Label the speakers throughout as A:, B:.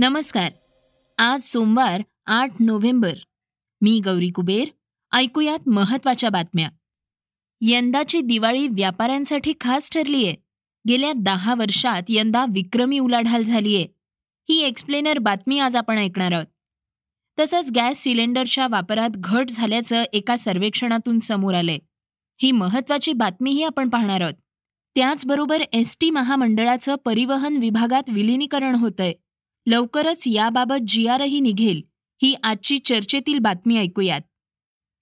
A: नमस्कार. आज सोमवार आठ नोव्हेंबर. मी गौरी कुबेर. ऐकूयात महत्त्वाच्या बातम्या. यंदाची दिवाळी व्यापाऱ्यांसाठी खास ठरलीये. गेल्या दहा वर्षात यंदा विक्रमी उलाढाल झालीये. ही एक्सप्लेनर बातमी आज आपण ऐकणार आहोत. तसंच गॅस सिलेंडरच्या वापरात घट झाल्याचं एका सर्वेक्षणातून समोर आलंय. ही महत्वाची बातमीही आपण पाहणार आहोत. त्याचबरोबर एस टी महामंडळाचं परिवहन विभागात विलिनीकरण होतंय. लवकरच याबाबत जी आरही निघेल ही आजची चर्चेतील बातमी ऐकूयात.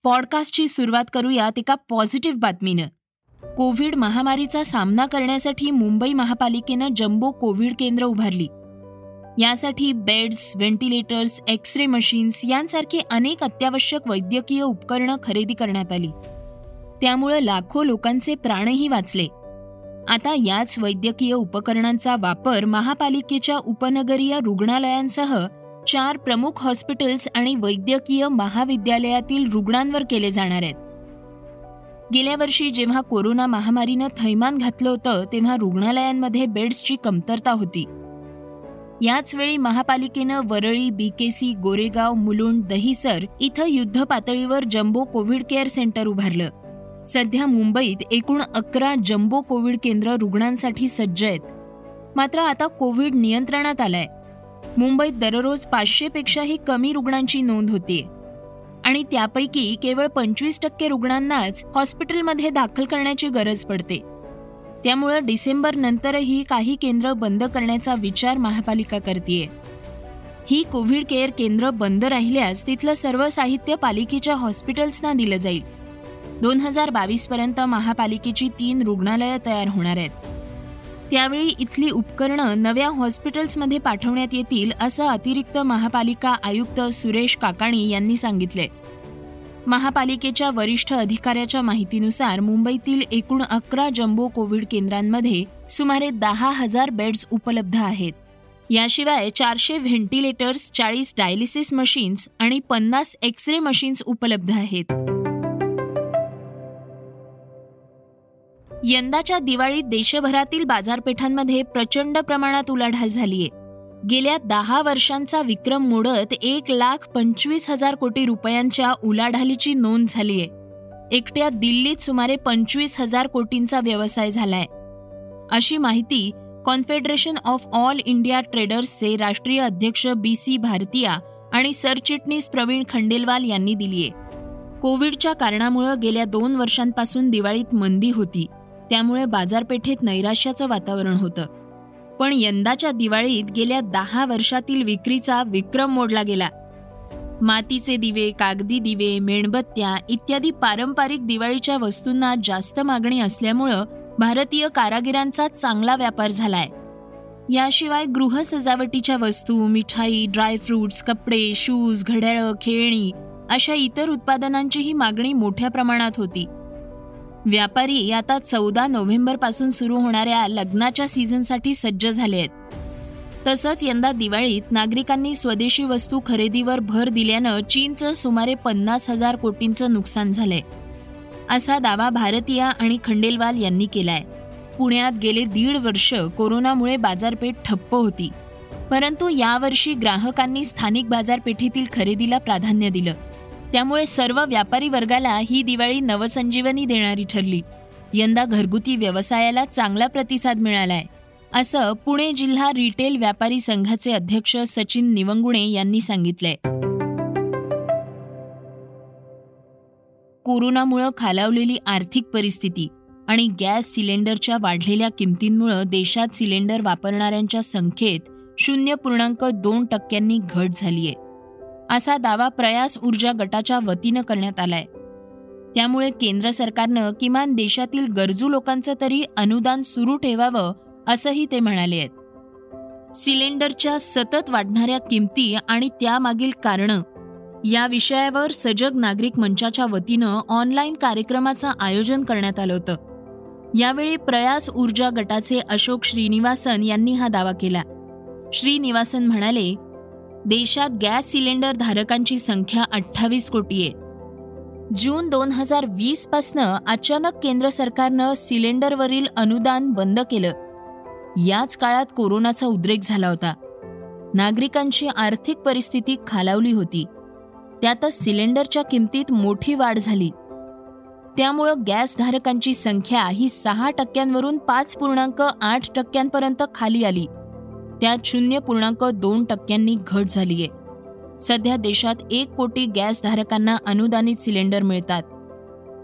A: पॉडकास्टची सुरुवात करूयात एका पॉझिटिव्ह बातमीनं. कोविड महामारीचा सामना करण्यासाठी मुंबई महापालिकेनं जम्बो कोविड केंद्र उभारली. यासाठी beds ventilators X ray machines यांसारखी अनेक अत्यावश्यक वैद्यकीय उपकरणं खरेदी करण्यात आली. त्यामुळं लाखो लोकांचे प्राणही वाचले. आता याच वैद्यकीय उपकरणांचा वापर महापालिकेच्या उपनगरीय रुग्णालयांसह चार प्रमुख हॉस्पिटल्स आणि वैद्यकीय महाविद्यालयातील रुग्णांवर केले जाणार आहेत. गेल्या वर्षी जेव्हा कोरोना महामारीनं थैमान घातलं होतं तेव्हा रुग्णालयांमध्ये बेड्सची कमतरता होती. याचवेळी महापालिकेनं वरळी बीकेसी गोरेगाव मुलुंड दहिसर इथं युद्ध पातळीवर जम्बो कोविड केअर सेंटर उभारलं. सध्या मुंबईत एकूण अकरा जम्बो कोविड केंद्र रुग्णांसाठी सज्ज आहेत. मात्र आता कोविड नियंत्रणात आलाय. मुंबईत दररोज पाचशेपेक्षाही कमी रुग्णांची नोंद होतीये. आणि त्यापैकी केवळ पंचवीस टक्के रुग्णांनाच हॉस्पिटलमध्ये दाखल करण्याची गरज पडते. त्यामुळं डिसेंबर नंतरही काही केंद्र बंद करण्याचा विचार महापालिका करतीये. ही कोविड केअर केंद्र बंद राहिल्यास तिथलं सर्व साहित्य पालिकेच्या हॉस्पिटल्सना दिलं जाईल. दोन हजार बावीस पर्यंत महापालिकेची तीन रुग्णालयं तयार होणार आहेत. त्यावेळी इथली उपकरणं नव्या हॉस्पिटल्समध्ये पाठवण्यात येतील असं अतिरिक्त महापालिका आयुक्त सुरेश काकाणी यांनी सांगितले. महापालिकेच्या वरिष्ठ अधिकाऱ्याच्या माहितीनुसार मुंबईतील एकूण अकरा जम्बो कोविड केंद्रांमध्ये सुमारे दहा हजार बेड्स उपलब्ध आहेत. याशिवाय चारशे व्हेंटिलेटर्स चाळीस डायलिसिस मशीन्स आणि पन्नास एक्स रे मशीन्स उपलब्ध आहेत. यंदाच्या दिवाळीत देशभरातील बाजारपेठांमध्ये प्रचंड प्रमाणात उलाढाल झालीय. गेल्या दहा वर्षांचा विक्रम मोडत एक लाख पंचवीस हजार कोटी रुपयांच्या उलाढालीची नोंद झालीय. एकट्या दिल्लीत सुमारे पंचवीस हजार कोटींचा व्यवसाय झालाय. अशी माहिती कॉन्फेडरेशन ऑफ ऑल इंडिया ट्रेडर्सचे राष्ट्रीय अध्यक्ष बी सी भारतीया आणि सरचिटणीस प्रवीण खंडेलवाल यांनी दिलीय. कोविडच्या कारणामुळे गेल्या दोन वर्षांपासून दिवाळीत मंदी होती. त्यामुळे बाजारपेठेत नैराश्याचं वातावरण होतं. पण यंदाच्या दिवाळीत गेल्या दहा वर्षातील विक्रीचा विक्रम मोडला गेला. मातीचे दिवे कागदी दिवे मेणबत्त्या इत्यादी पारंपरिक दिवाळीच्या वस्तूंना जास्त मागणी असल्यामुळं भारतीय कारागिरांचा चांगला व्यापार झालाय. याशिवाय गृह सजावटीच्या वस्तू मिठाई ड्रायफ्रुट्स कपडे शूज घड्याळं खेळणी अशा इतर उत्पादनांचीही मागणी मोठ्या प्रमाणात होती. व्यापारी आता चौदा नोव्हेंबरपासून सुरू होणाऱ्या लग्नाच्या सीझनसाठी सज्ज झाले आहेत. तसंच यंदा दिवाळीत नागरिकांनी स्वदेशी वस्तू खरेदीवर भर दिल्यानं चीनचं सुमारे पन्नास हजार कोटींचं नुकसान झालंय. असा दावा भारतीय आणि खंडेलवाल यांनी केलाय. पुण्यात गेले दीड वर्ष कोरोनामुळे बाजारपेठ ठप्प होती. परंतु यावर्षी ग्राहकांनी स्थानिक बाजारपेठेतील खरेदीला प्राधान्य दिलं. त्यामुळे सर्व व्यापारी वर्गाला ही दिवाळी नवसंजीवनी देणारी ठरली. यंदा घरगुती व्यवसायाला चांगला प्रतिसाद मिळालाय. असं पुणे जिल्हा रिटेल व्यापारी संघाचे अध्यक्ष सचिन निवंगुणे यांनी सांगितलंय. कोरोनामुळं खालावलेली आर्थिक परिस्थिती आणि गॅस सिलेंडरच्या वाढलेल्या किमतींमुळं देशात सिलेंडर वापरणाऱ्यांच्या संख्येत शून्य पूर्णांक दोन टक्क्यांनी घट झालीय. असा दावा प्रयास ऊर्जा गटाच्या वतीनं करण्यात आलाय. त्यामुळे केंद्र सरकारनं किमान देशातील गरजू लोकांचं तरी अनुदान सुरू ठेवावं असंही ते म्हणाले आहेत. सिलेंडरच्या सतत वाढणाऱ्या किमती आणि त्यामागील कारणं या विषयावर सजग नागरिक मंचाच्या वतीनं ऑनलाईन कार्यक्रमाचं आयोजन करण्यात आलं होतं. यावेळी प्रयास ऊर्जा गटाचे अशोक श्रीनिवासन यांनी हा दावा केला. श्रीनिवासन म्हणाले देशात गॅस सिलेंडर धारकांची संख्या अठ्ठावीस कोटी आहे. जून दोन हजार वीस पासनं अचानक केंद्र सरकारनं सिलेंडरवरील अनुदान बंद केलं. याच काळात कोरोनाचा उद्रेक झाला होता. नागरिकांची आर्थिक परिस्थिती खालावली होती. त्यातच सिलेंडरच्या किमतीत मोठी वाढ झाली. त्यामुळं गॅसधारकांची संख्या ही सहा टक्क्यांवरून पाच पूर्णांक आठ टक्क्यांपर्यंत खाली आली. त्यात शून्य पूर्णांक दोन टक्क्यांनी घट झालीय. सध्या देशात एक कोटी गॅसधारकांना अनुदानित सिलेंडर मिळतात.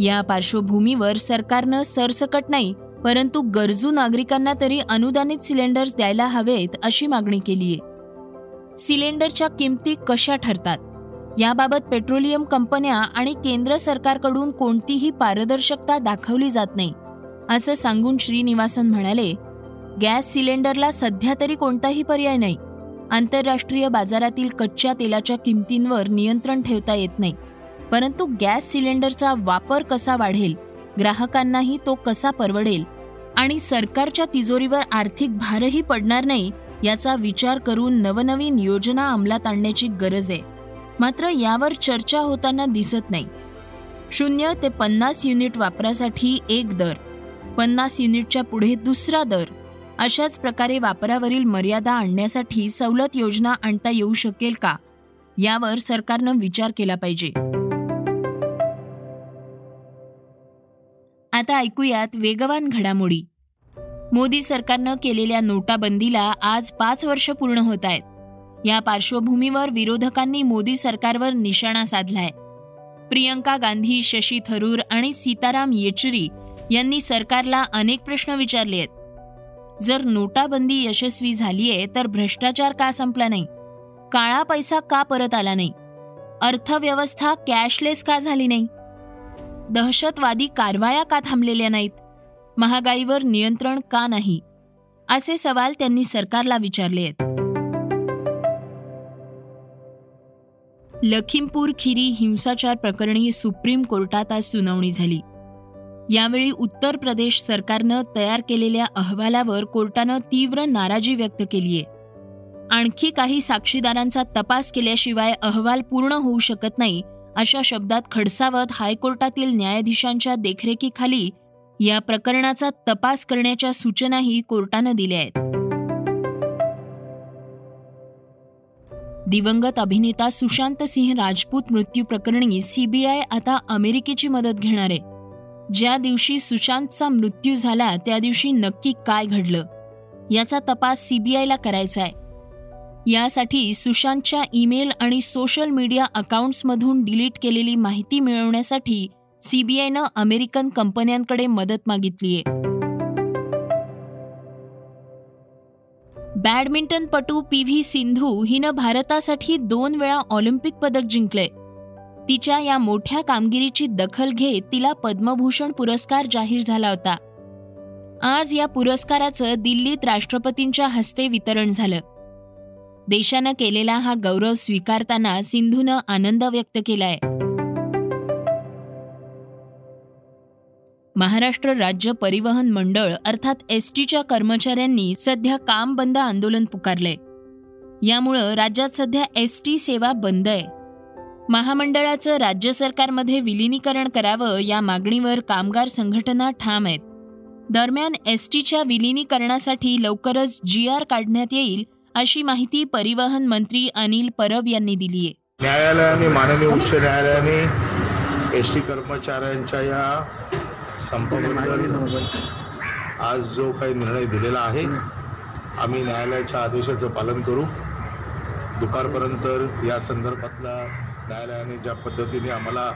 A: या पार्श्वभूमीवर सरकारनं सरसकट नाही परंतु गरजू नागरिकांना तरी अनुदानित सिलेंडर्स द्यायला हवेत अशी मागणी केलीय. सिलेंडरच्या किमती कशा ठरतात? याबाबत पेट्रोलियम कंपन्या आणि केंद्र सरकारकडून कोणतीही पारदर्शकता दाखवली जात नाही असं सांगून श्रीनिवासन म्हणाले गॅस सिलेंडरला सध्या तरी कोणताही पर्याय नाही. आंतरराष्ट्रीय बाजारातील कच्च्या तेलाच्या किमतींवर नियंत्रण ठेवता येत नाही. परंतु गॅस सिलेंडरचा वापर कसा वाढेल ग्राहकांनाही तो कसा परवडेल आणि सरकारच्या तिजोरीवर आर्थिक भारही पडणार नाही याचा विचार करून नवनवीन योजना अंमलात आणण्याची गरज आहे. मात्र यावर चर्चा होताना दिसत नाही. शून्य ते पन्नास युनिट वापरासाठी एक दर पन्नास युनिटच्या पुढे दुसरा दर अशाच प्रकारे वापरावरील मर्यादा आणण्यासाठी सवलत योजना आणता येऊ शकेल का? यावर सरकारनं विचार केला पाहिजे. आता ऐकूयात वेगवान घडामोडी. मोदी सरकारनं केलेल्या नोटाबंदीला आज पाच वर्ष पूर्ण होत आहेत. या पार्श्वभूमीवर विरोधकांनी मोदी सरकारवर निशाणा साधलाय. प्रियंका गांधी शशी थरूर आणि सीताराम येचुरी यांनी सरकारला अनेक प्रश्न विचारले आहेत जर नोटाबंदी यशस्वी झालीये तर भ्रष्टाचार का संपला नाही? काळा पैसा का परत आला नाही? अर्थव्यवस्था कॅशलेस का झाली नाही? दहशतवादी कारवाया का थांबलेल्या नाहीत? महागाईवर नियंत्रण का नाही? असे सवाल त्यांनी सरकारला विचारले आहेत. लखीमपूर खिरी हिंसाचार प्रकरणी सुप्रीम कोर्टात आज सुनावणी झाली. यावेळी उत्तर प्रदेश सरकारनं तयार केलेल्या अहवालावर कोर्टानं तीव्र नाराजी व्यक्त केलीय. आणखी काही साक्षीदारांचा तपास केल्याशिवाय अहवाल पूर्ण होऊ शकत नाही अशा शब्दात खडसावत हायकोर्टातील न्यायाधीशांच्या देखरेखीखाली या प्रकरणाचा तपास करण्याच्या सूचनाही कोर्टानं दिल्या आहेत. दिवंगत अभिनेता सुशांत सिंह राजपूत मृत्यू प्रकरणी सीबीआय आता अमेरिकेची मदत घेणार. आहे ज्या दिवशी सुशांतचा मृत्यू झाला त्या दिवशी नक्की काय घडलं? याचा तपास सीबीआयला करायचा आहे. यासाठी सुशांतच्या ईमेल आणि सोशल मीडिया अकाउंट्समधून डिलीट केलेली माहिती मिळवण्यासाठी सीबीआयनं अमेरिकन कंपन्यांकडे मदत मागितलीय. बॅडमिंटनपटू पी व्ही सिंधू हिनं भारतासाठी दोन वेळा ऑलिम्पिक पदक जिंकलंय. तिच्या या मोठ्या कामगिरीची दखल घेत तिला पद्मभूषण पुरस्कार जाहीर झाला होता. आज या पुरस्काराचं दिल्लीत राष्ट्रपतींच्या हस्ते वितरण झालं. देशानं केलेला हा गौरव स्वीकारताना सिंधूनं आनंद व्यक्त केलाय. महाराष्ट्र राज्य परिवहन मंडळ अर्थात एसटीच्या कर्मचाऱ्यांनी सध्या काम बंद आंदोलन पुकारलंय. यामुळं राज्यात सध्या एसटी सेवा बंद आहे. महामंडळाचं राज्य सरकारमध्ये विलिनीकरण करावं या मागणीवर कामगार संघटना ठाम आहेत. दरम्यान एस टीच्या विलिनीकरणासाठी लवकरच जी आर काढण्यात येईल अशी माहिती परिवहन मंत्री अनिल परब यांनी दिली आहे.
B: न्यायालयाने माननीय उच्च न्यायालयाने एस टी कर्मचाऱ्यांच्या या संपाबद्दल आज जो काही निर्णय दिलेला आहे आम्ही न्यायालयाच्या आदेशाचं पालन करू. दुपारपर्यंत या संदर्भातला न्यायालयाने ज्या पद्धतीने आम्हाला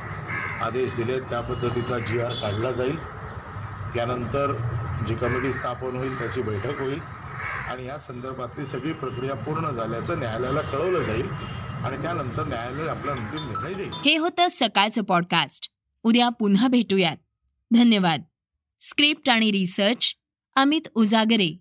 B: आदेश दिले त्या पद्धतीचा जी आर काढला जाईल. त्यानंतर जी कमिटी स्थापन होईल त्याची बैठक होईल आणि या संदर्भातली सगळी प्रक्रिया पूर्ण झाल्याचं न्यायालयाला कळवलं जाईल आणि त्यानंतर न्यायालय आपला अंतिम निर्णय देईल.
A: हे होतं सकाळचं पॉडकास्ट उद्या पुन्हा भेटूयात. धन्यवाद. स्क्रिप्ट आणि रिसर्च अमित उजागरे.